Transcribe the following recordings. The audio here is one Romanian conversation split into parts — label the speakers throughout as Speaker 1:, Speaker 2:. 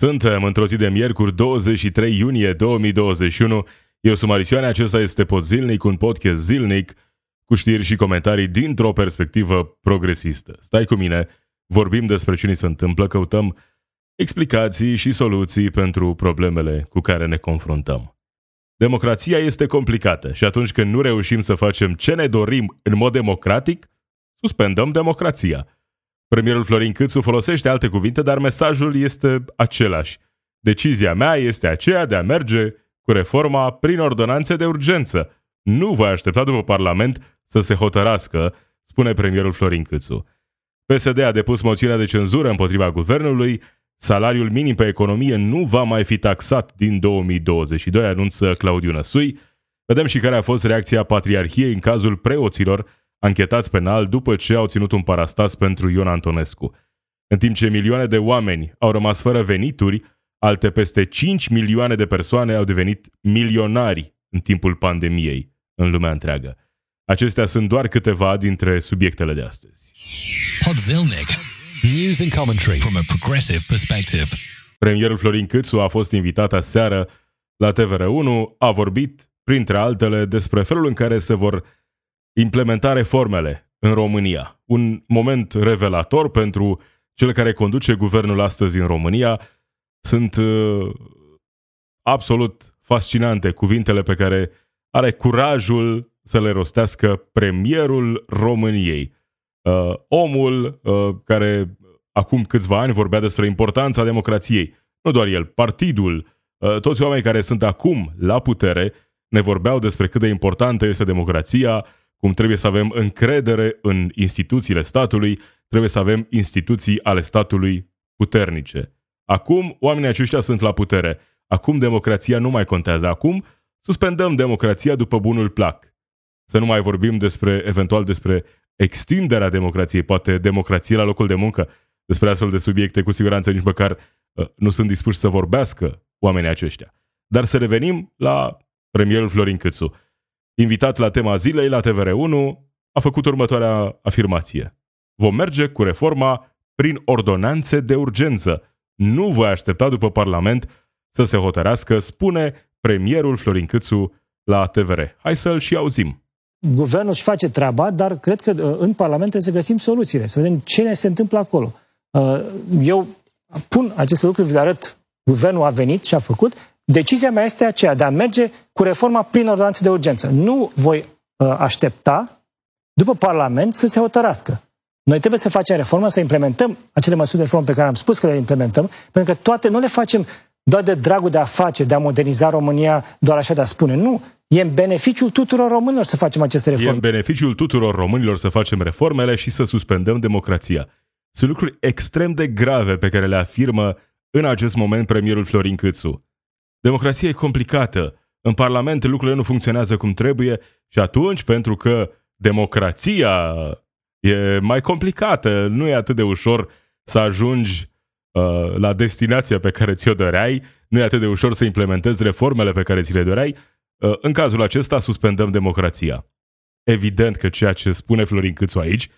Speaker 1: Suntem într-o zi de miercuri, 23 iunie 2021. Eu sunt Marisioane, acesta este Pod Zilnic, un podcast zilnic cu știri și comentarii dintr-o perspectivă progresistă. Stai cu mine, vorbim despre ce ni se întâmplă, căutăm explicații și soluții pentru problemele cu care ne confruntăm. Democrația este complicată și atunci când nu reușim să facem ce ne dorim în mod democratic, suspendăm democrația. Premierul Florin Câțu folosește alte cuvinte, dar mesajul este același. Decizia mea este aceea de a merge cu reforma prin ordonanțe de urgență. Nu voi aștepta după Parlament să se hotărască, spune premierul Florin Câțu. PSD a depus moțiunea de cenzură împotriva guvernului, salariul minim pe economie nu va mai fi taxat din 2022, anunță Claudiu Năsui. Vedem și care a fost reacția Patriarhiei în cazul preoților anchetați penal după ce au ținut un parastas pentru Ion Antonescu. În timp ce milioane de oameni au rămas fără venituri, alte peste 5 milioane de persoane au devenit milionari în timpul pandemiei în lumea întreagă. Acestea sunt doar câteva dintre subiectele de astăzi.
Speaker 2: Podzilnic. News and commentary from a progressive perspective.
Speaker 1: Premierul Florin Câțu a fost invitat aseară la TVR1, a vorbit, printre altele, despre felul în care se vor implementa reformele în România. Un moment revelator pentru cel care conduce guvernul astăzi în România. Sunt uh, absolut fascinante cuvintele pe care are curajul să le rostească premierul României. Uh, omul uh, care acum câțiva ani vorbea despre importanța democrației. Nu doar el, partidul, uh, toți oamenii care sunt acum la putere ne vorbeau despre cât de importantă este democrația, cum trebuie să avem încredere în instituțiile statului, trebuie să avem instituții ale statului puternice. Acum, oamenii aceștia sunt la putere. Acum democrația nu mai contează. Acum suspendăm democrația după bunul plac. Să nu mai vorbim despre, eventual, despre extinderea democrației, poate democrație la locul de muncă. Despre astfel de subiecte, cu siguranță, nici măcar uh, nu sunt dispuși să vorbească oamenii aceștia. Dar să revenim la premierul Florin Câțu invitat la tema zilei la TVR1, a făcut următoarea afirmație. Vom merge cu reforma prin ordonanțe de urgență. Nu voi aștepta după Parlament să se hotărească, spune premierul Florin Câțu la TVR. Hai să-l și auzim.
Speaker 3: Guvernul își face treaba, dar cred că uh, în Parlament trebuie să găsim soluțiile, să vedem ce ne se întâmplă acolo. Uh, eu pun aceste lucruri, vi le arăt. Guvernul a venit și a făcut, Decizia mea este aceea de a merge cu reforma prin ordonanță de urgență. Nu voi uh, aștepta după Parlament să se hotărască. Noi trebuie să facem reformă, să implementăm acele măsuri de reformă pe care am spus că le implementăm, pentru că toate nu le facem doar de dragul de a face, de a moderniza România, doar așa de a spune. Nu, E în beneficiul tuturor românilor să facem aceste reforme.
Speaker 1: E în beneficiul tuturor românilor să facem reformele și să suspendăm democrația. Sunt lucruri extrem de grave pe care le afirmă în acest moment premierul Florin Câțu. Democrația e complicată. În Parlament lucrurile nu funcționează cum trebuie și atunci, pentru că democrația e mai complicată, nu e atât de ușor să ajungi uh, la destinația pe care ți-o doreai, nu e atât de ușor să implementezi reformele pe care ți le doreai, uh, în cazul acesta suspendăm democrația. Evident că ceea ce spune Florin Câțu aici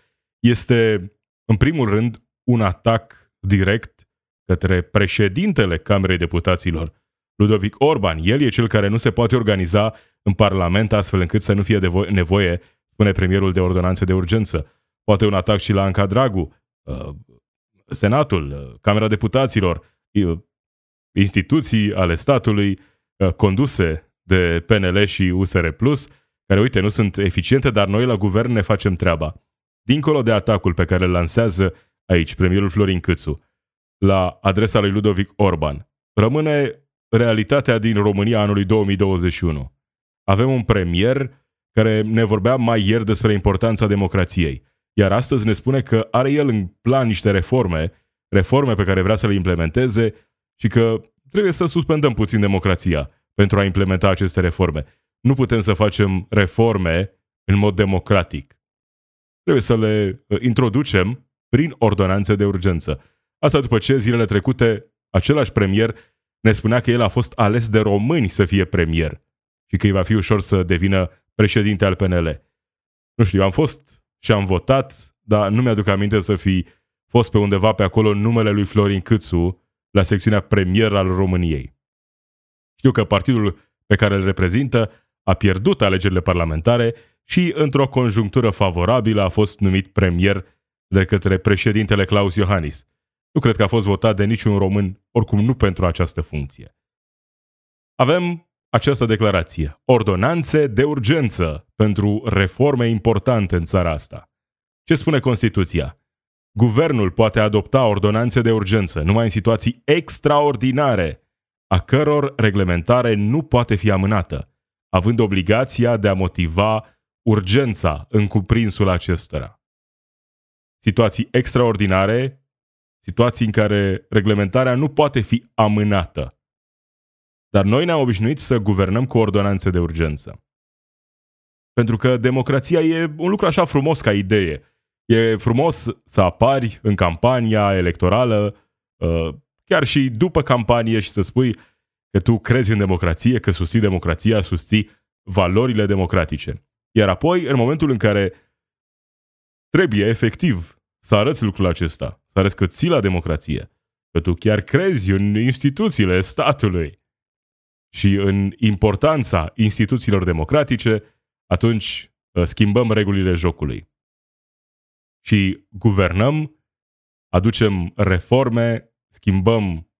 Speaker 1: este, în primul rând, un atac direct către președintele Camerei Deputaților, Ludovic Orban. El e cel care nu se poate organiza în Parlament astfel încât să nu fie nevoie, spune premierul de ordonanțe de urgență. Poate un atac și la Anca Dragu, uh, Senatul, uh, Camera Deputaților, uh, instituții ale statului conduse de PNL și USR Plus, care, uite, nu sunt eficiente, dar noi la guvern ne facem treaba. Dincolo de atacul pe care îl lansează aici premierul Florin Câțu la adresa lui Ludovic Orban, rămâne realitatea din România anului 2021. Avem un premier care ne vorbea mai ieri despre importanța democrației, iar astăzi ne spune că are el în plan niște reforme, reforme pe care vrea să le implementeze și că trebuie să suspendăm puțin democrația pentru a implementa aceste reforme. Nu putem să facem reforme în mod democratic. Trebuie să le uh, introducem prin ordonanțe de urgență. Asta după ce zilele trecute același premier ne spunea că el a fost ales de români să fie premier și că îi va fi ușor să devină președinte al PNL. Nu știu, am fost și am votat, dar nu mi-aduc aminte să fi fost pe undeva pe acolo numele lui Florin Câțu la secțiunea premier al României. Știu că partidul pe care îl reprezintă a pierdut alegerile parlamentare și, într-o conjunctură favorabilă, a fost numit premier de către președintele Claus Iohannis. Nu cred că a fost votat de niciun român, oricum nu pentru această funcție. Avem această declarație. Ordonanțe de urgență pentru reforme importante în țara asta. Ce spune Constituția? Guvernul poate adopta ordonanțe de urgență numai în situații extraordinare, a căror reglementare nu poate fi amânată, având obligația de a motiva urgența în cuprinsul acestora. Situații extraordinare, situații în care reglementarea nu poate fi amânată. Dar noi ne-am obișnuit să guvernăm cu ordonanțe de urgență. Pentru că democrația e un lucru așa frumos ca idee. E frumos să apari în campania electorală, uh, chiar și după campanie și să spui că tu crezi în democrație, că susții democrația, susții valorile democratice. Iar apoi, în momentul în care trebuie efectiv să arăți lucrul acesta, să arăți că ții la democrație, că tu chiar crezi în instituțiile statului și în importanța instituțiilor democratice, atunci uh, schimbăm regulile jocului. Și guvernăm, aducem reforme, schimbăm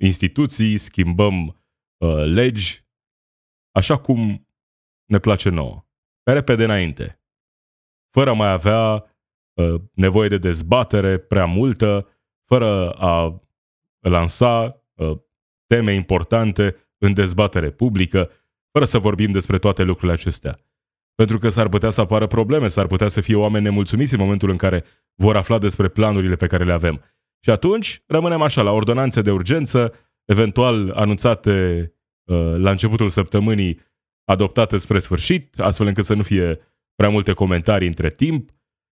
Speaker 1: instituții, schimbăm uh, legi, așa cum ne place nouă. Pe repede înainte. Fără a mai avea uh, nevoie de dezbatere prea multă, fără a lansa uh, teme importante în dezbatere publică, fără să vorbim despre toate lucrurile acestea. Pentru că s-ar putea să apară probleme, s-ar putea să fie oameni nemulțumiți în momentul în care vor afla despre planurile pe care le avem. Și atunci rămânem așa, la ordonanțe de urgență, eventual anunțate uh, la începutul săptămânii, adoptate spre sfârșit, astfel încât să nu fie prea multe comentarii între timp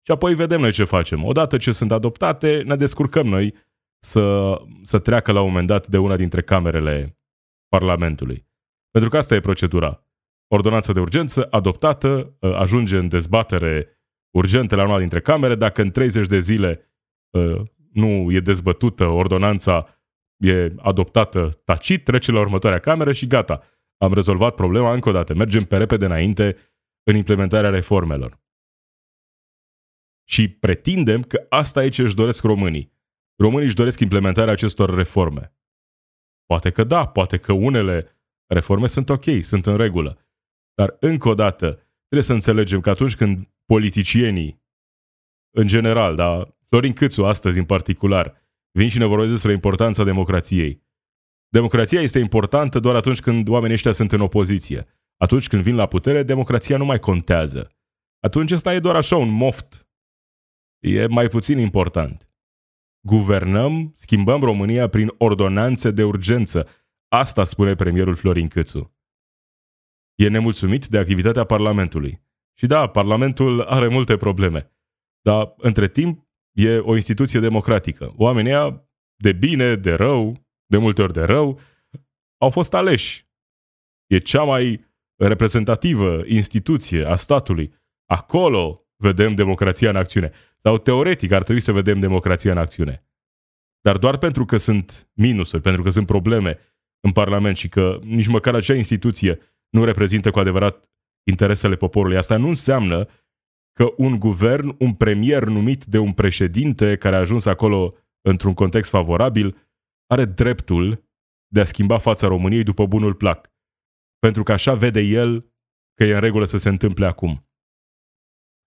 Speaker 1: și apoi vedem noi ce facem. Odată ce sunt adoptate, ne descurcăm noi să, să treacă la un moment dat de una dintre camerele Parlamentului. Pentru că asta e procedura. Ordonanța de urgență adoptată uh, ajunge în dezbatere urgentă la una dintre camere. Dacă în 30 de zile uh, nu e dezbătută, ordonanța e adoptată tacit, trece la următoarea cameră și gata. Am rezolvat problema încă o dată. Mergem pe repede înainte în implementarea reformelor. Și pretindem că asta e ce își doresc românii. Românii își doresc implementarea acestor reforme. Poate că da, poate că unele reforme sunt ok, sunt în regulă. Dar încă o dată, trebuie să înțelegem că atunci când politicienii, în general, dar Florin Câțu astăzi în particular, vin și ne vorbesc despre importanța democrației. Democrația este importantă doar atunci când oamenii ăștia sunt în opoziție. Atunci când vin la putere, democrația nu mai contează. Atunci ăsta e doar așa un moft. E mai puțin important. Guvernăm, schimbăm România prin ordonanțe de urgență. Asta spune premierul Florin Câțu. E nemulțumit de activitatea Parlamentului. Și da, Parlamentul are multe probleme. Dar, între timp, e o instituție democratică. Oamenii de bine, de rău, de multe ori de rău, au fost aleși. E cea mai reprezentativă instituție a statului. Acolo vedem democrația în acțiune. Sau teoretic ar trebui să vedem democrația în acțiune. Dar doar pentru că sunt minusuri, pentru că sunt probleme în Parlament și că nici măcar acea instituție nu reprezintă cu adevărat interesele poporului. Asta nu înseamnă că un guvern, un premier numit de un președinte care a ajuns acolo într-un context favorabil, are dreptul de a schimba fața României după bunul plac. Pentru că așa vede el că e în regulă să se întâmple acum.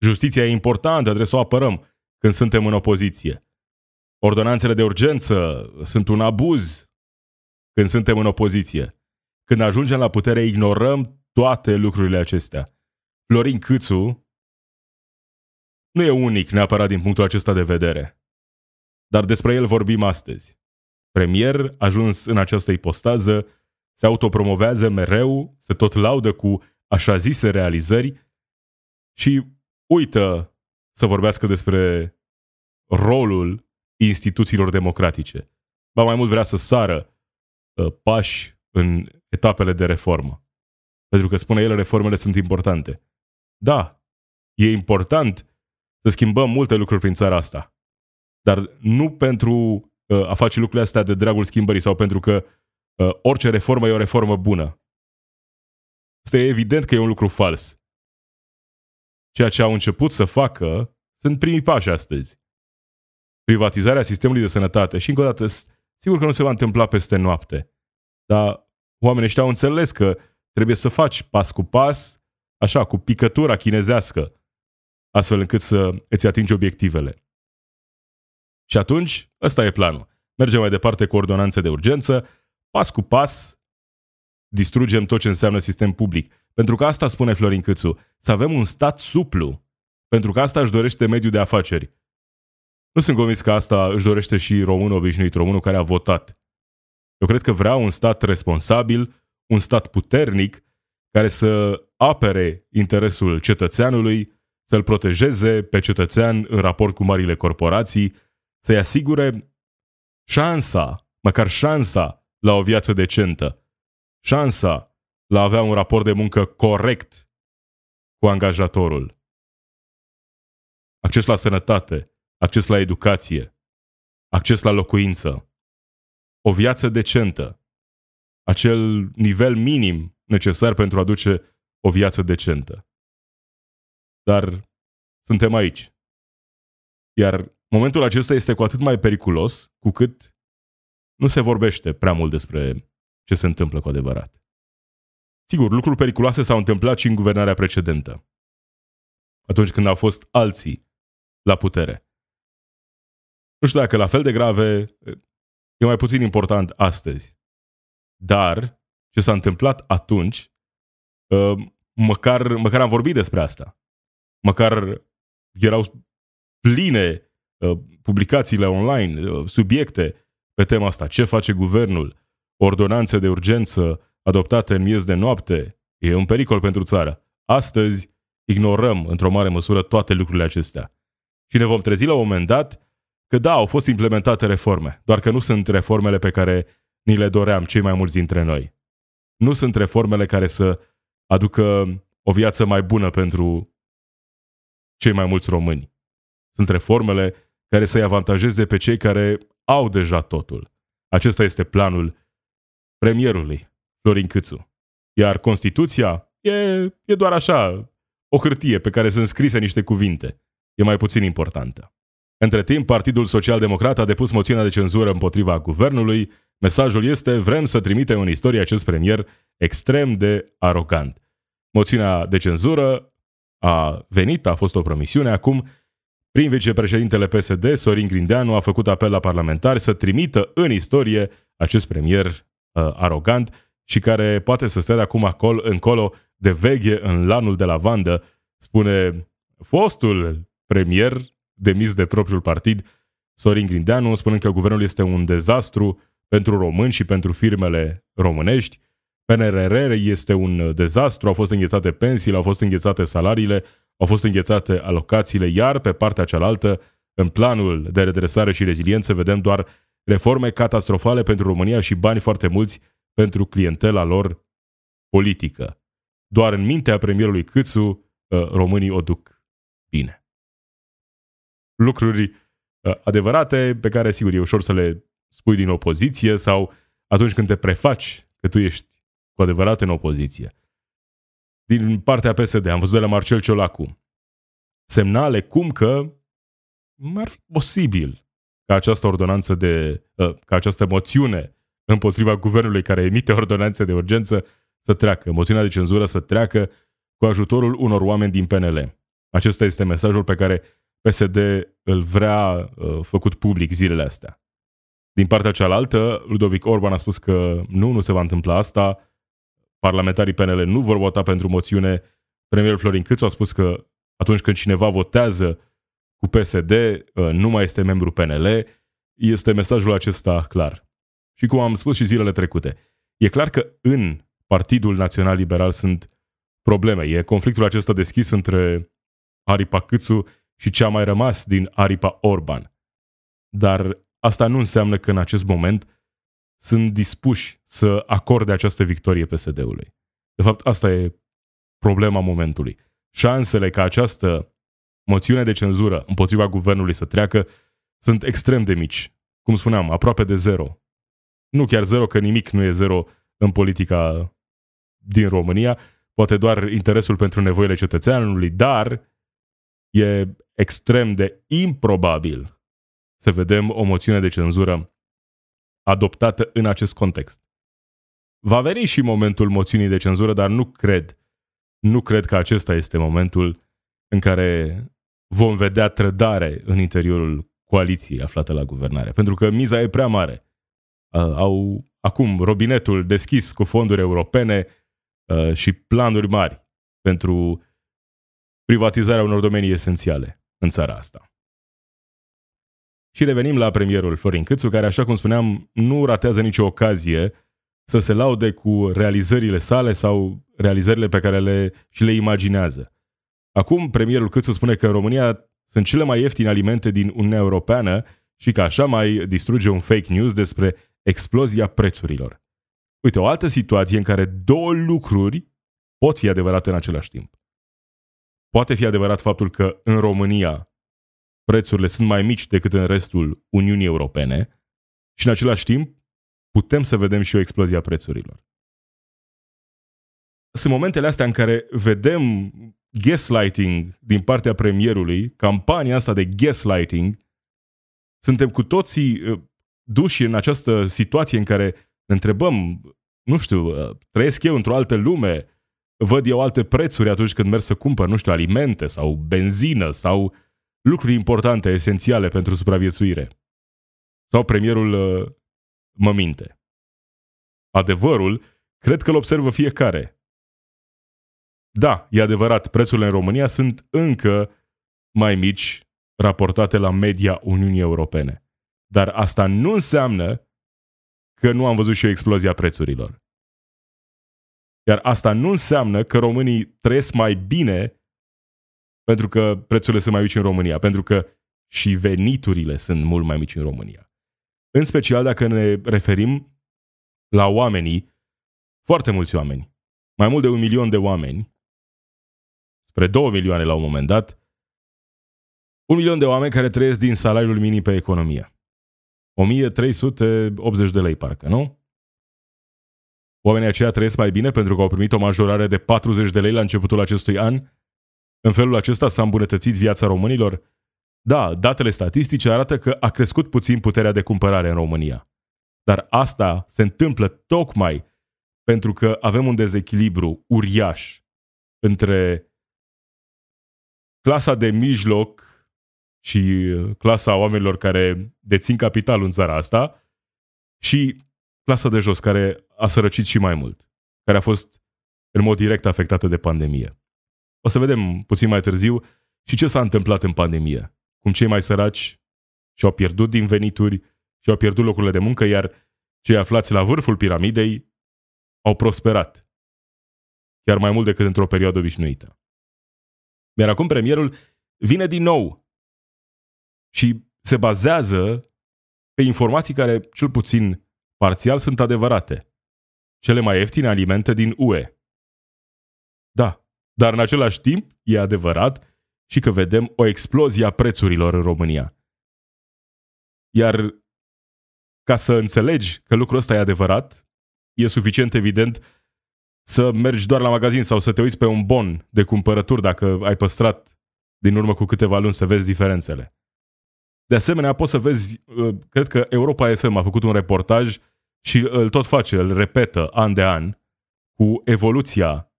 Speaker 1: Justiția e importantă, trebuie să o apărăm când suntem în opoziție. Ordonanțele de urgență sunt un abuz când suntem în opoziție. Când ajungem la putere, ignorăm toate lucrurile acestea. Florin Câțu nu e unic neapărat din punctul acesta de vedere. Dar despre el vorbim astăzi. Premier, ajuns în această ipostază, se autopromovează mereu, se tot laudă cu așa zise realizări și uită să vorbească despre rolul instituțiilor democratice. Ba mai mult vrea să sară uh, pași în etapele de reformă. Pentru că, spune el, reformele sunt importante. Da, e important să schimbăm multe lucruri prin țara asta. Dar nu pentru uh, a face lucrurile astea de dragul schimbării sau pentru că uh, orice reformă e o reformă bună. Este evident că e un lucru fals. Ceea ce au început să facă sunt primii pași astăzi. Privatizarea sistemului de sănătate și încă o dată, sigur că nu se va întâmpla peste noapte, dar oamenii ăștia au înțeles că trebuie să faci pas cu pas, așa, cu picătura chinezească, astfel încât să îți atingi obiectivele. Și atunci, ăsta e planul. Mergem mai departe cu ordonanțe de urgență, pas cu pas, distrugem tot ce înseamnă sistem public. Pentru că asta spune Florin Câțu, să avem un stat suplu. Pentru că asta își dorește mediul de afaceri. Nu sunt convins că asta își dorește și românul obișnuit, românul care a votat. Eu cred că vrea un stat responsabil, un stat puternic, care să apere interesul cetățeanului, să-l protejeze pe cetățean în raport cu marile corporații, să-i asigure șansa, măcar șansa la o viață decentă, șansa la a avea un raport de muncă corect cu angajatorul, acces la sănătate, acces la educație, acces la locuință, o viață decentă, acel nivel minim necesar pentru a aduce o viață decentă. Dar suntem aici. Iar momentul acesta este cu atât mai periculos cu cât nu se vorbește prea mult despre ce se întâmplă cu adevărat. Sigur, lucruri periculoase s-au întâmplat și în guvernarea precedentă. Atunci când au fost alții la putere. Nu știu dacă la fel de grave e mai puțin important astăzi. Dar ce s-a întâmplat atunci, ă, măcar, măcar am vorbit despre asta. Măcar erau pline ă, publicațiile online, ă, subiecte pe tema asta. Ce face guvernul? Ordonanțe de urgență adoptate în miez de noapte. E un pericol pentru țară. Astăzi ignorăm într-o mare măsură toate lucrurile acestea. Și ne vom trezi la un moment dat că da, au fost implementate reforme, doar că nu sunt reformele pe care ni le doream cei mai mulți dintre noi. Nu sunt reformele care să aducă o viață mai bună pentru cei mai mulți români. Sunt reformele care să-i avantajeze pe cei care au deja totul. Acesta este planul premierului, Florin Câțu. Iar Constituția e, e doar așa, o hârtie pe care sunt scrise niște cuvinte. E mai puțin importantă. Între timp, Partidul Social Democrat a depus moțiunea de cenzură împotriva guvernului. Mesajul este, vrem să trimitem în istorie acest premier extrem de arogant. Moțiunea de cenzură a venit, a fost o promisiune, acum prin vicepreședintele PSD, Sorin Grindeanu, a făcut apel la parlamentari să trimită în istorie acest premier uh, arogant și care poate să stea de acum acolo, încolo de veghe în lanul de lavandă, spune fostul premier demis de propriul partid, Sorin Grindeanu, spunând că guvernul este un dezastru pentru români și pentru firmele românești. PNRR este un dezastru, au fost înghețate pensiile, au fost înghețate salariile, au fost înghețate alocațiile, iar pe partea cealaltă, în planul de redresare și reziliență, vedem doar reforme catastrofale pentru România și bani foarte mulți pentru clientela lor politică. Doar în mintea premierului Câțu, uh, românii o duc bine lucruri uh, adevărate pe care, sigur, e ușor să le spui din opoziție sau atunci când te prefaci că tu ești cu adevărat în opoziție. Din partea PSD am văzut de la Marcel Ciolacu semnale cum că ar fi posibil ca această ordonanță de, uh, ca această moțiune împotriva guvernului care emite ordonanțe de urgență să treacă, moțiunea de cenzură să treacă cu ajutorul unor oameni din PNL. Acesta este mesajul pe care PSD îl vrea uh, făcut public zilele astea. Din partea cealaltă, Ludovic Orban a spus că nu, nu se va întâmpla asta, parlamentarii PNL nu vor vota pentru moțiune, premierul Florin Câțu a spus că atunci când cineva votează cu PSD, uh, nu mai este membru PNL, este mesajul acesta clar. Și cum am spus și zilele trecute, e clar că în Partidul Național Liberal sunt probleme. E conflictul acesta deschis între Aripa Câțu și ce a mai rămas din aripa Orban. Dar asta nu înseamnă că în acest moment sunt dispuși să acorde această victorie PSD-ului. De fapt, asta e problema momentului. Șansele ca această moțiune de cenzură împotriva guvernului să treacă sunt extrem de mici, cum spuneam, aproape de zero. Nu chiar zero, că nimic nu e zero în politica din România, poate doar interesul pentru nevoile cetățeanului, dar e extrem de improbabil să vedem o moțiune de cenzură adoptată în acest context. Va veni și momentul moțiunii de cenzură, dar nu cred, nu cred că acesta este momentul în care vom vedea trădare în interiorul coaliției aflată la guvernare. Pentru că miza e prea mare. Au acum robinetul deschis cu fonduri europene și planuri mari pentru privatizarea unor domenii esențiale în țara asta. Și revenim la premierul Florin Câțu, care, așa cum spuneam, nu ratează nicio ocazie să se laude cu realizările sale sau realizările pe care le și le imaginează. Acum, premierul Câțu spune că în România sunt cele mai ieftine alimente din Uniunea Europeană și că așa mai distruge un fake news despre explozia prețurilor. Uite, o altă situație în care două lucruri pot fi adevărate în același timp. Poate fi adevărat faptul că în România prețurile sunt mai mici decât în restul Uniunii Europene și în același timp putem să vedem și o explozie a prețurilor. Sunt momentele astea în care vedem gaslighting din partea premierului, campania asta de gaslighting, suntem cu toții uh, duși în această situație în care ne întrebăm, nu știu, uh, trăiesc eu într-o altă lume, văd eu alte prețuri atunci când merg să cumpăr, nu știu, alimente sau benzină sau lucruri importante, esențiale pentru supraviețuire. Sau premierul uh, mă minte. Adevărul, cred că îl observă fiecare. Da, e adevărat, prețurile în România sunt încă mai mici raportate la media Uniunii Europene. Dar asta nu înseamnă că nu am văzut și o explozie a prețurilor. Iar asta nu înseamnă că românii trăiesc mai bine pentru că prețurile sunt mai mici în România, pentru că și veniturile sunt mult mai mici în România. În special dacă ne referim la oamenii, foarte mulți oameni, mai mult de un milion de oameni, spre două milioane la un moment dat, un milion de oameni care trăiesc din salariul minim pe economie. 1380 de lei, parcă, nu? Oamenii aceia trăiesc mai bine pentru că au primit o majorare de 40 de lei la începutul acestui an? În felul acesta s-a îmbunătățit viața românilor? Da, datele statistice arată că a crescut puțin puterea de cumpărare în România. Dar asta se întâmplă tocmai pentru că avem un dezechilibru uriaș între clasa de mijloc și clasa oamenilor care dețin capitalul în țara asta și clasa de jos care a sărăcit și mai mult, care a fost în mod direct afectată de pandemie. O să vedem puțin mai târziu și ce s-a întâmplat în pandemie. Cum cei mai săraci și-au pierdut din venituri și-au pierdut locurile de muncă, iar cei aflați la vârful piramidei au prosperat. Chiar mai mult decât într-o perioadă obișnuită. Iar acum premierul vine din nou și se bazează pe informații care, cel puțin parțial, sunt adevărate. Cele mai ieftine alimente din UE. Da, dar în același timp e adevărat și că vedem o explozie a prețurilor în România. Iar ca să înțelegi că lucrul ăsta e adevărat, e suficient evident să mergi doar la magazin sau să te uiți pe un bon de cumpărături dacă ai păstrat din urmă cu câteva luni să vezi diferențele. De asemenea, poți să vezi, uh, cred că Europa FM a făcut un reportaj și îl tot face, îl repetă an de an, cu evoluția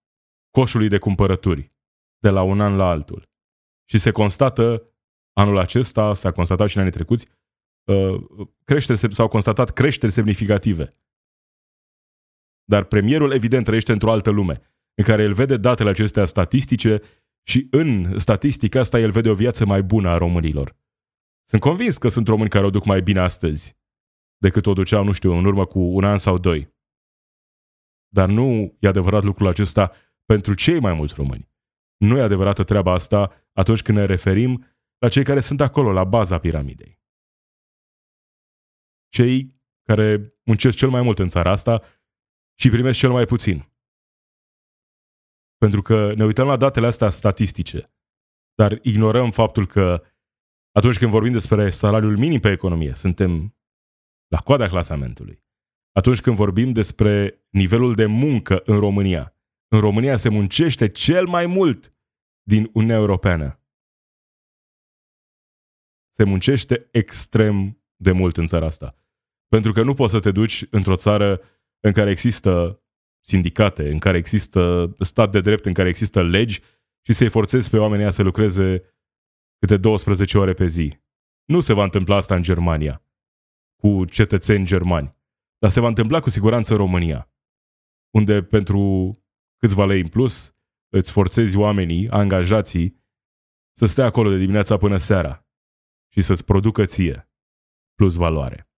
Speaker 1: coșului de cumpărături de la un an la altul. Și se constată anul acesta, s-a constatat și în anii trecuți, uh, creșteri, s-au constatat creșteri semnificative. Dar premierul evident trăiește într-o altă lume, în care el vede datele acestea statistice și în statistica asta el vede o viață mai bună a românilor. Sunt convins că sunt români care o duc mai bine astăzi decât o duceau, nu știu, în urmă cu un an sau doi. Dar nu e adevărat lucrul acesta pentru cei mai mulți români. Nu e adevărată treaba asta atunci când ne referim la cei care sunt acolo, la baza piramidei. Cei care muncesc cel mai mult în țara asta și primesc cel mai puțin. Pentru că ne uităm la datele astea statistice, dar ignorăm faptul că atunci când vorbim despre salariul minim pe economie, suntem la coada clasamentului. Atunci când vorbim despre nivelul de muncă în România. În România se muncește cel mai mult din Uniunea Europeană. Se muncește extrem de mult în țara asta. Pentru că nu poți să te duci într-o țară în care există sindicate, în care există stat de drept, în care există legi și să-i forțezi pe oamenii să lucreze câte 12 ore pe zi. Nu se va întâmpla asta în Germania, cu cetățeni germani, dar se va întâmpla cu siguranță în România, unde pentru câțiva lei în plus îți forțezi oamenii, angajații, să stea acolo de dimineața până seara și să-ți producă ție plus valoare.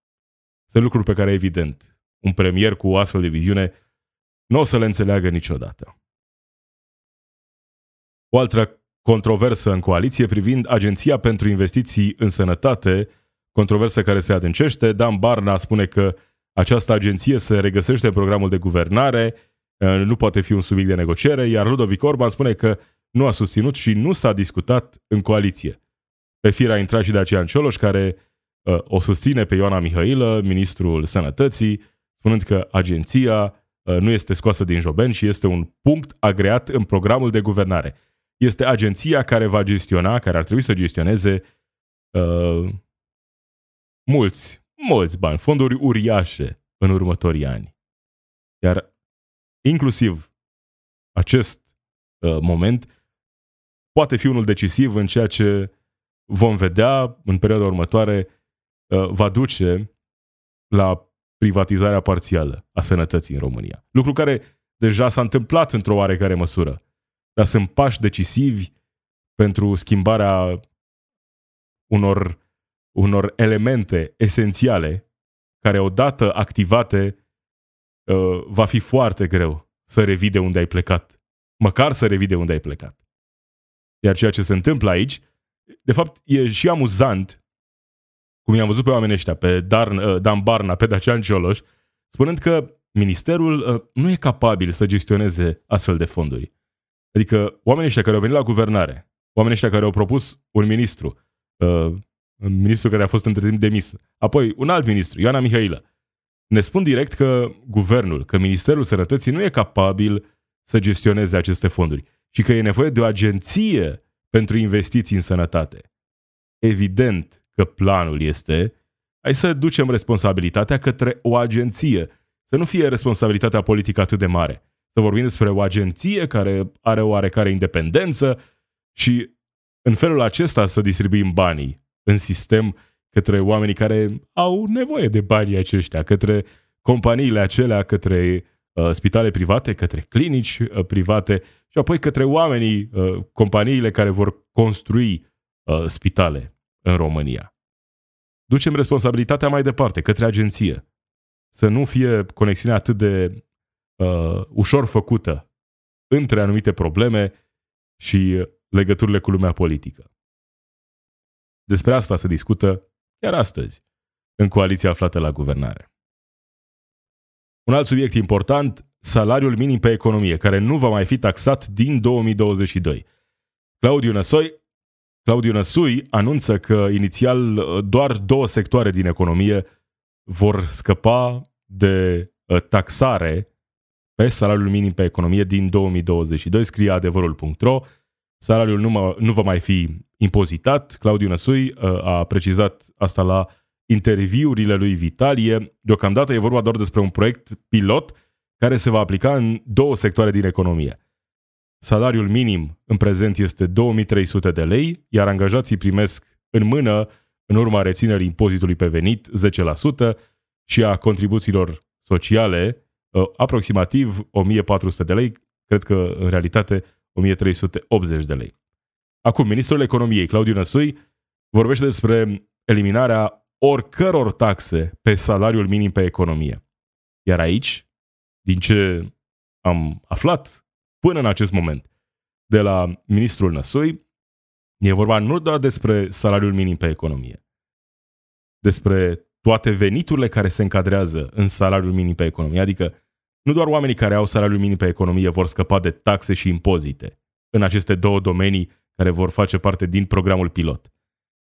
Speaker 1: Sunt lucruri pe care, evident, un premier cu o astfel de viziune nu o să le înțeleagă niciodată. O altă controversă în coaliție privind Agenția pentru Investiții în Sănătate, controversă care se adâncește. Dan Barna spune că această agenție se regăsește în programul de guvernare, nu poate fi un subiect de negociere, iar Ludovic Orban spune că nu a susținut și nu s-a discutat în coaliție. Pe fir a intrat și Dacian Cioloș, care uh, o susține pe Ioana Mihailă, ministrul sănătății, spunând că agenția uh, nu este scoasă din joben și este un punct agreat în programul de guvernare este agenția care va gestiona, care ar trebui să gestioneze uh, mulți, mulți bani, fonduri uriașe în următorii ani. Iar inclusiv acest uh, moment poate fi unul decisiv în ceea ce vom vedea în perioada următoare uh, va duce la privatizarea parțială a sănătății în România. Lucru care deja s-a întâmplat într-o oarecare măsură dar sunt pași decisivi pentru schimbarea unor, unor elemente esențiale care odată activate uh, va fi foarte greu să revii de unde ai plecat. Măcar să revii de unde ai plecat. Iar ceea ce se întâmplă aici, de fapt, e și amuzant, cum i-am văzut pe oamenii ăștia, pe Darn, uh, Dan Barna, pe Dacian Cioloș, spunând că ministerul uh, nu e capabil să gestioneze astfel de fonduri. Adică oamenii ăștia care au venit la guvernare, oamenii ăștia care au propus un ministru, uh, un ministru care a fost între timp demis, apoi un alt ministru, Ioana Mihailă, ne spun direct că guvernul, că Ministerul Sănătății nu e capabil să gestioneze aceste fonduri și că e nevoie de o agenție pentru investiții în sănătate. Evident că planul este hai să ducem responsabilitatea către o agenție, să nu fie responsabilitatea politică atât de mare să vorbim despre o agenție care are oarecare independență și în felul acesta să distribuim banii în sistem către oamenii care au nevoie de banii aceștia, către companiile acelea, către uh, spitale private, către clinici uh, private și apoi către oamenii, uh, companiile care vor construi uh, spitale în România. Ducem responsabilitatea mai departe, către agenție. Să nu fie conexiunea atât de uh, ușor făcută între anumite probleme și legăturile cu lumea politică. Despre asta se discută chiar astăzi, în coaliția aflată la guvernare. Un alt subiect important, salariul minim pe economie, care nu va mai fi taxat din 2022. Claudiu Năsoi, Claudiu Năsui anunță că inițial doar două sectoare din economie vor scăpa de uh, taxare pe salariul minim pe economie din 2022, scrie adevărul.ro. Salariul nu, mă, nu va mai fi impozitat. Claudiu Năsui uh, a precizat asta la interviurile lui Vitalie. Deocamdată e vorba doar despre un proiect pilot care se va aplica în două sectoare din economie. Salariul minim în prezent este 2300 de lei, iar angajații primesc în mână, în urma reținerii impozitului pe venit, 10% și a contribuțiilor sociale, uh, aproximativ 1400 de lei, cred că în realitate 1380 de lei. Acum, ministrul economiei, Claudiu Năsui, vorbește despre eliminarea oricăror taxe pe salariul minim pe economie. Iar aici, din ce am aflat până în acest moment de la ministrul Năsui, e vorba nu doar despre salariul minim pe economie, despre toate veniturile care se încadrează în salariul minim pe economie. Adică nu doar oamenii care au salariul minim pe economie vor scăpa de taxe și impozite în aceste două domenii care vor face parte din programul pilot.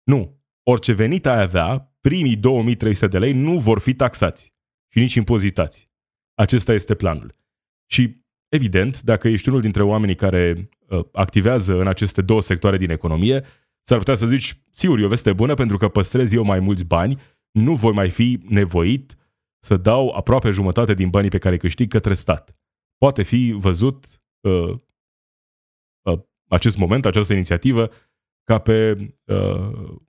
Speaker 1: Nu. Orice venit ai avea primii 2300 de lei nu vor fi taxați și nici impozitați. Acesta este planul. Și, evident, dacă ești unul dintre oamenii care uh, activează în aceste două sectoare din economie, s-ar putea să zici, sigur, e o veste bună pentru că păstrez eu mai mulți bani, nu voi mai fi nevoit să dau aproape jumătate din banii pe care îi câștig către stat. Poate fi văzut uh, uh, acest moment, această inițiativă, ca pe uh,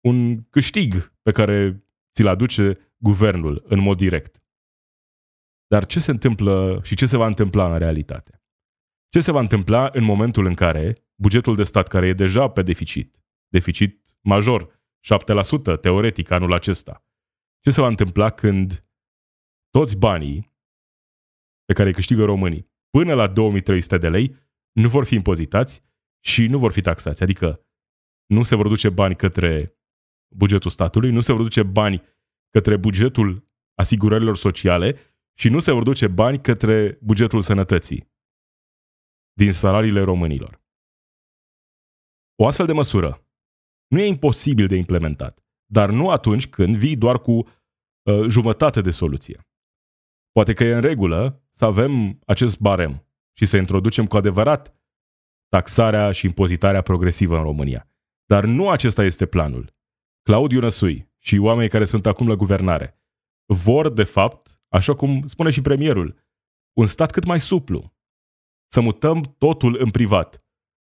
Speaker 1: un câștig pe care ți-l aduce guvernul în mod direct. Dar ce se întâmplă și ce se va întâmpla în realitate? Ce se va întâmpla în momentul în care bugetul de stat, care e deja pe deficit, deficit major, 7% teoretic anul acesta, ce se va întâmpla când toți banii pe care îi câștigă românii până la 2300 de lei nu vor fi impozitați și nu vor fi taxați. Adică nu se vor duce bani către bugetul statului, nu se vor duce bani către bugetul asigurărilor sociale și nu se vor duce bani către bugetul sănătății din salariile românilor. O astfel de măsură nu e imposibil de implementat, dar nu atunci când vii doar cu uh, jumătate de soluție. Poate că e în regulă să avem acest barem și să introducem cu adevărat taxarea și impozitarea progresivă în România. Dar nu acesta este planul. Claudiu Năsui și oamenii care sunt acum la guvernare vor, de fapt, așa cum spune și premierul, un stat cât mai suplu. Să mutăm totul în privat.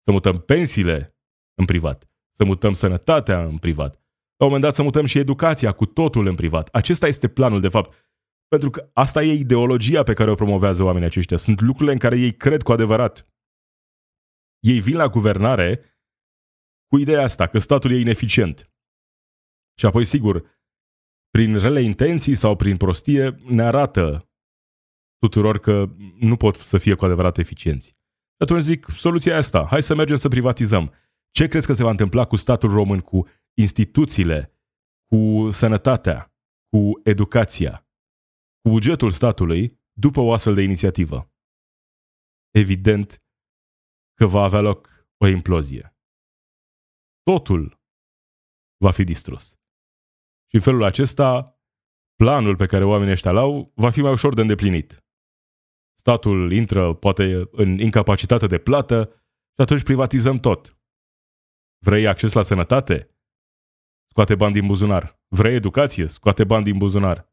Speaker 1: Să mutăm pensiile în privat. Să mutăm sănătatea în privat. La un moment dat să mutăm și educația cu totul în privat. Acesta este planul, de fapt. Pentru că asta e ideologia pe care o promovează oamenii aceștia. Sunt lucrurile în care ei cred cu adevărat. Ei vin la guvernare cu ideea asta, că statul e ineficient. Și apoi, sigur, prin rele intenții sau prin prostie, ne arată tuturor că nu pot să fie cu adevărat eficienți. Și atunci zic, soluția e asta, hai să mergem să privatizăm. Ce crezi că se va întâmpla cu statul român, cu instituțiile, cu sănătatea, cu educația, cu bugetul statului după o astfel de inițiativă? Evident că va avea loc o implozie. Totul va fi distrus. Și în felul acesta, planul pe care oamenii ăștia l-au va fi mai ușor de îndeplinit. Statul intră poate în incapacitate de plată și atunci privatizăm tot. Vrei acces la sănătate? Scoate bani din buzunar. Vrei educație? Scoate bani din buzunar.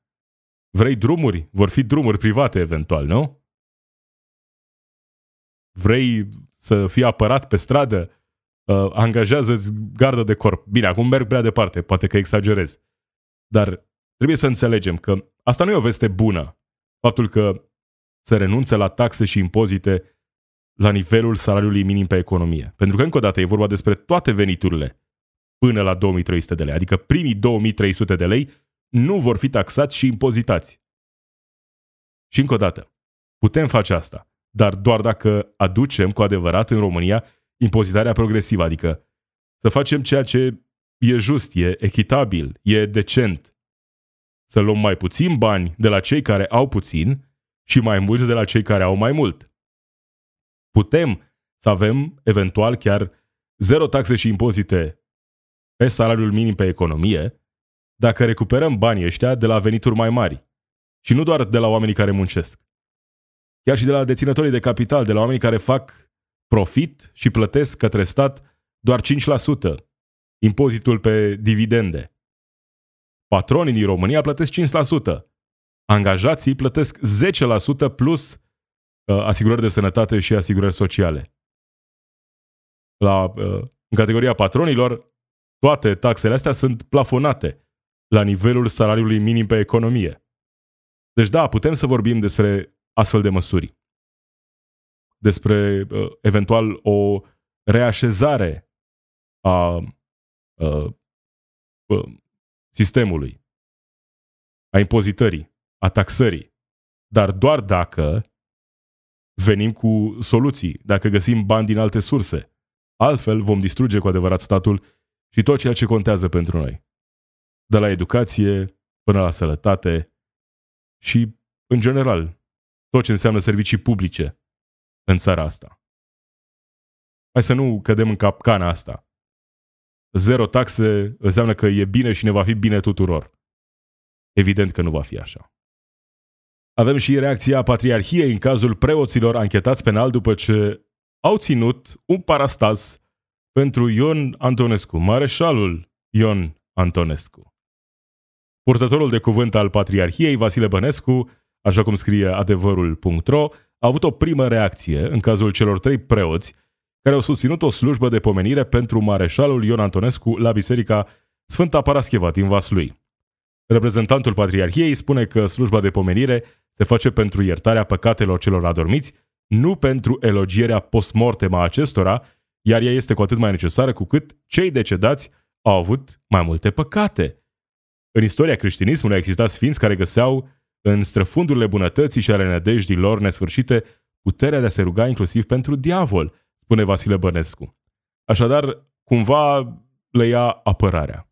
Speaker 1: Vrei drumuri? Vor fi drumuri private eventual, nu? Vrei să fii apărat pe stradă? Uh, angajează gardă de corp. Bine, acum merg prea departe, poate că exagerez. Dar trebuie să înțelegem că asta nu e o veste bună. Faptul că se renunță la taxe și impozite la nivelul salariului minim pe economie. Pentru că, încă o dată, e vorba despre toate veniturile până la 2300 de lei. Adică primii 2300 de lei nu vor fi taxați și impozitați. Și încă o dată, putem face asta, dar doar dacă aducem cu adevărat în România impozitarea progresivă, adică să facem ceea ce e just, e echitabil, e decent. Să luăm mai puțin bani de la cei care au puțin și mai mulți de la cei care au mai mult. Putem să avem, eventual, chiar zero taxe și impozite pe salariul minim pe economie, dacă recuperăm banii ăștia de la venituri mai mari. Și nu doar de la oamenii care muncesc. Chiar și de la deținătorii de capital, de la oamenii care fac profit și plătesc către stat doar 5% impozitul pe dividende. Patronii din România plătesc 5%. Angajații plătesc 10% plus uh, asigurări de sănătate și asigurări sociale. La, uh, în categoria patronilor, toate taxele astea sunt plafonate la nivelul salariului minim pe economie. Deci da, putem să vorbim despre astfel de măsuri. Despre uh, eventual o reașezare a uh, uh, sistemului, a impozitării, a taxării, dar doar dacă venim cu soluții, dacă găsim bani din alte surse. Altfel vom distruge cu adevărat statul și tot ceea ce contează pentru noi. De la educație până la sănătate și, în general, tot ce înseamnă servicii publice în țara asta. Hai să nu cădem în capcana asta zero taxe înseamnă că e bine și ne va fi bine tuturor. Evident că nu va fi așa. Avem și reacția Patriarhiei în cazul preoților anchetați penal după ce au ținut un parastaz pentru Ion Antonescu, mareșalul Ion Antonescu. Purtătorul de cuvânt al Patriarhiei, Vasile Bănescu, așa cum scrie adevărul.ro, a avut o primă reacție în cazul celor trei preoți care au susținut o slujbă de pomenire pentru mareșalul Ion Antonescu la Biserica Sfânta Parascheva din Vaslui. Reprezentantul Patriarhiei spune că slujba de pomenire se face pentru iertarea păcatelor celor adormiți, nu pentru elogierea post-mortem a acestora, iar ea este cu atât mai necesară cu cât cei decedați au avut mai multe păcate. În istoria creștinismului a existat sfinți care găseau în străfundurile bunătății și ale nădejdii lor nesfârșite puterea de a se ruga inclusiv pentru diavol, spune Vasile Bănescu. Așadar, cumva le ia apărarea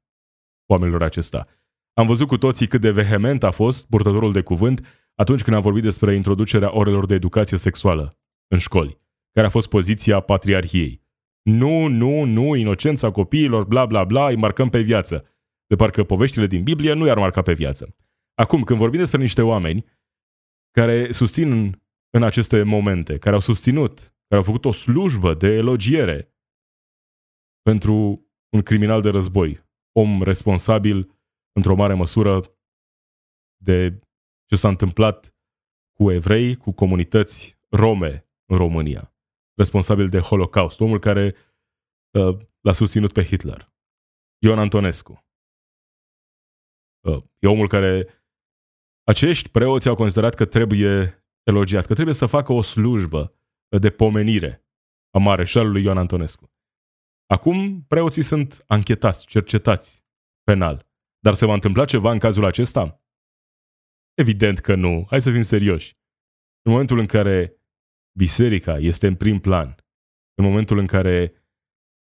Speaker 1: oamenilor acesta. Am văzut cu toții cât de vehement a fost purtătorul de cuvânt atunci când am vorbit despre introducerea orelor de educație sexuală în școli, care a fost poziția patriarhiei. Nu, nu, nu, inocența copiilor, bla, bla, bla, îi marcăm pe viață. De parcă poveștile din Biblie nu i-ar marca pe viață. Acum, când vorbim despre niște oameni care susțin în aceste momente, care au susținut, care au făcut o slujbă de elogiere pentru un criminal de război, om responsabil într-o mare măsură de ce s-a întâmplat cu evrei, cu comunități rome în România, responsabil de Holocaust, omul care uh, l-a susținut pe Hitler, Ion Antonescu. Uh, e omul care acești preoți au considerat că trebuie elogiat, că trebuie să facă o slujbă de pomenire a mareșalului Ioan Antonescu. Acum preoții sunt anchetați, cercetați penal. Dar se va întâmpla ceva în cazul acesta? Evident că nu. Hai să fim serioși. În momentul în care biserica este în prim plan, în momentul în care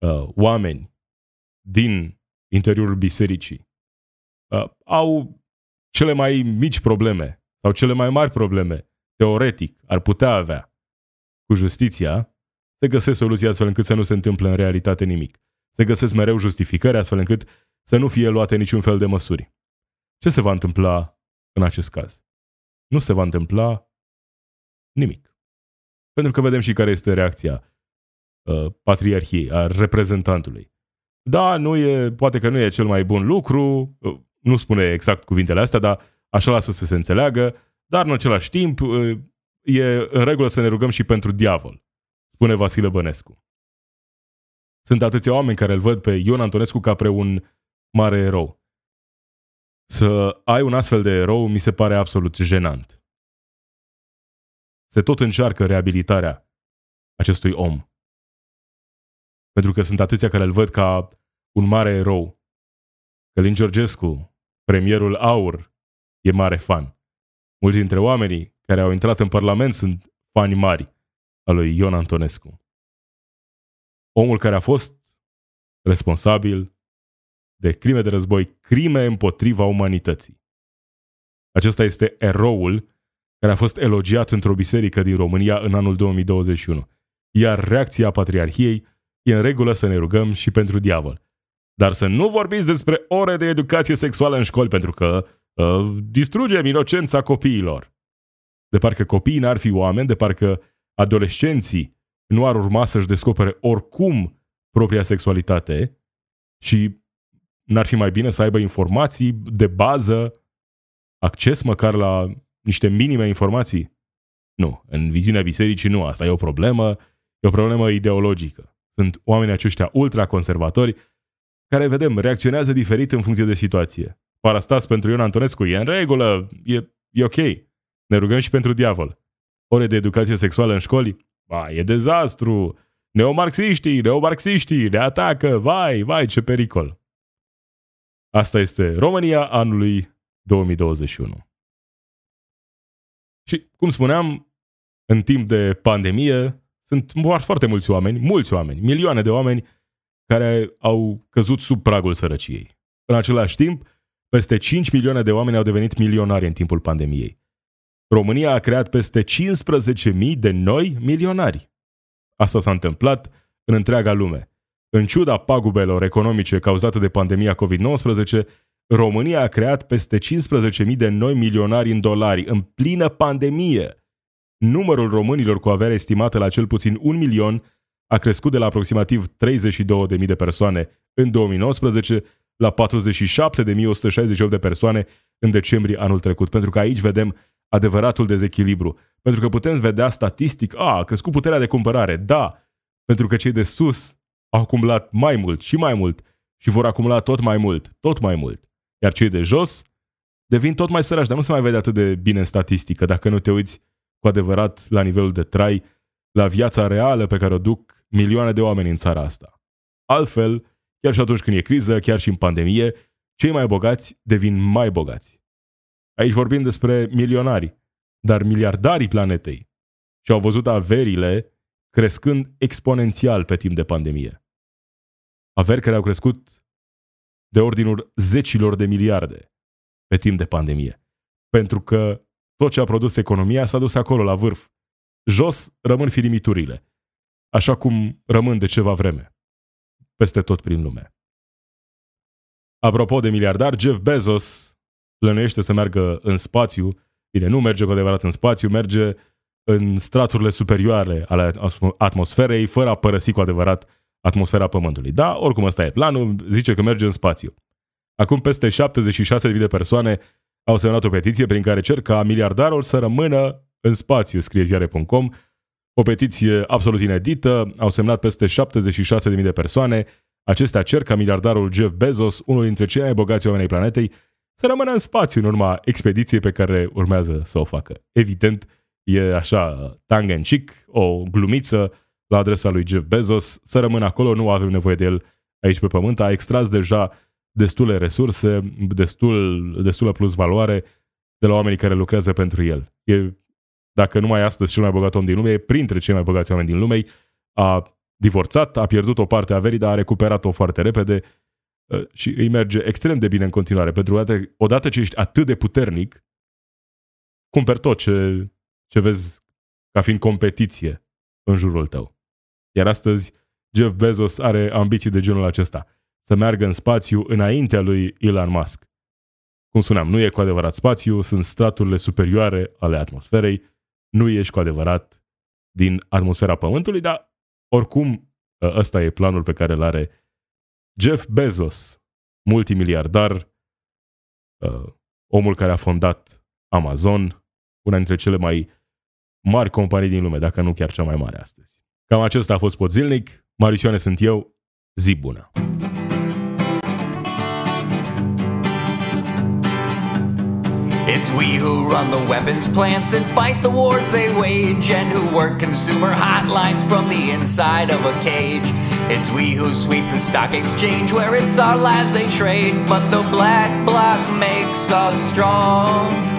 Speaker 1: uh, oameni din interiorul bisericii uh, au cele mai mici probleme sau cele mai mari probleme, teoretic, ar putea avea cu justiția, se găsesc soluții astfel încât să nu se întâmple în realitate nimic. Se găsesc mereu justificări astfel încât să nu fie luate niciun fel de măsuri. Ce se va întâmpla în acest caz? Nu se va întâmpla nimic. Pentru că vedem și care este reacția uh, patriarhiei, a reprezentantului. Da, nu e, poate că nu e cel mai bun lucru, uh, nu spune exact cuvintele astea, dar așa lasă să se înțeleagă, dar în același timp uh, e în regulă să ne rugăm și pentru diavol, spune Vasile Bănescu. Sunt atâția oameni care îl văd pe Ion Antonescu ca pre un mare erou. Să ai un astfel de erou mi se pare absolut jenant. Se tot încearcă reabilitarea acestui om. Pentru că sunt atâția care îl văd ca un mare erou. Călin Georgescu, premierul Aur, e mare fan. Mulți dintre oamenii care au intrat în Parlament sunt fani mari al lui Ion Antonescu. Omul care a fost responsabil de crime de război, crime împotriva umanității. Acesta este eroul care a fost elogiat într-o biserică din România în anul 2021. Iar reacția patriarhiei e în regulă să ne rugăm și pentru diavol. Dar să nu vorbiți despre ore de educație sexuală în școli, pentru că uh, distrugem inocența copiilor. De parcă copiii n-ar fi oameni, de parcă adolescenții nu ar urma să-și descopere oricum propria sexualitate și N-ar fi mai bine să aibă informații de bază, acces măcar la niște minime informații? Nu, în viziunea bisericii nu, asta e o problemă, e o problemă ideologică. Sunt oamenii aceștia ultraconservatori care, vedem, reacționează diferit în funcție de situație. Parastas pentru Ion Antonescu e în regulă, e, e ok. Ne rugăm și pentru diavol. Ore de educație sexuală în școli? Ba, e dezastru. Neomarxiștii, neomarxiștii ne atacă, vai, vai, ce pericol. Asta este România anului 2021. Și, cum spuneam, în timp de pandemie, sunt foarte mulți oameni, mulți oameni, milioane de oameni care au căzut sub pragul sărăciei. În același timp, peste 5 milioane de oameni au devenit milionari în timpul pandemiei. România a creat peste 15.000 de noi milionari. Asta s-a întâmplat în întreaga lume. În ciuda pagubelor economice cauzate de pandemia COVID-19, România a creat peste 15.000 de noi milionari în dolari în plină pandemie. Numărul românilor cu avere estimată la cel puțin un milion a crescut de la aproximativ 32.000 de persoane în 2019 la 47.168 de persoane în decembrie anul trecut. Pentru că aici vedem adevăratul dezechilibru. Pentru că putem vedea statistic, a, a crescut puterea de cumpărare, da, pentru că cei de sus au acumulat mai mult și mai mult și vor acumula tot mai mult, tot mai mult. Iar cei de jos devin tot mai sărași, dar nu se mai vede atât de bine în statistică dacă nu te uiți cu adevărat la nivelul de trai, la viața reală pe care o duc milioane de oameni în țara asta. Altfel, chiar și atunci când e criză, chiar și în pandemie, cei mai bogați devin mai bogați. Aici vorbim despre milionari, dar miliardarii planetei și-au văzut averile crescând exponențial pe timp de pandemie. Averi care au crescut de ordinul zecilor de miliarde pe timp de pandemie. Pentru că tot ce a produs economia s-a dus acolo, la vârf. Jos rămân firimiturile, așa cum rămân de ceva vreme, peste tot prin lume. Apropo de miliardar, Jeff Bezos plănuiește să meargă în spațiu. Bine, nu merge cu adevărat în spațiu, merge în straturile superioare ale atmosferei, fără a părăsi cu adevărat atmosfera Pământului. Da, oricum ăsta e planul, zice că merge în spațiu. Acum peste 76.000 de persoane au semnat o petiție prin care cer ca miliardarul să rămână în spațiu, scrie ziare.com. O petiție absolut inedită, au semnat peste 76.000 de persoane. Acestea cer ca miliardarul Jeff Bezos, unul dintre cei mai bogați oameni ai planetei, să rămână în spațiu în urma expediției pe care urmează să o facă. Evident, e așa tang and cheek, o glumiță la adresa lui Jeff Bezos, să rămână acolo, nu avem nevoie de el aici pe pământ, a extras deja destule resurse, destul, destulă plus valoare de la oamenii care lucrează pentru el. E, dacă nu mai astăzi cel mai bogat om din lume, e printre cei mai bogați oameni din lume, a divorțat, a pierdut o parte a averii, dar a recuperat-o foarte repede ă, și îi merge extrem de bine în continuare. Pentru că odată ce ești atât de puternic, cumperi tot ce, ce vezi ca fiind competiție în jurul tău. Iar astăzi Jeff Bezos are ambiții de genul acesta, să meargă în spațiu înaintea lui Elon Musk. Cum spuneam, nu e cu adevărat spațiu, sunt straturile superioare ale atmosferei, nu ești cu adevărat din atmosfera Pământului, dar oricum ăsta e planul pe care îl are Jeff Bezos, multimiliardar, uh, omul care a fondat Amazon, una dintre cele mai mari companii din lume, dacă nu chiar cea mai mare astăzi. Cam acesta a fost pot zilnic. Sunt eu. Zi bună!
Speaker 4: It's we who run the weapons plants and fight the wars they wage, and who work consumer hotlines from the inside of a cage. It's we who sweep the stock exchange where it's our lives they trade, but the black bloc makes us strong.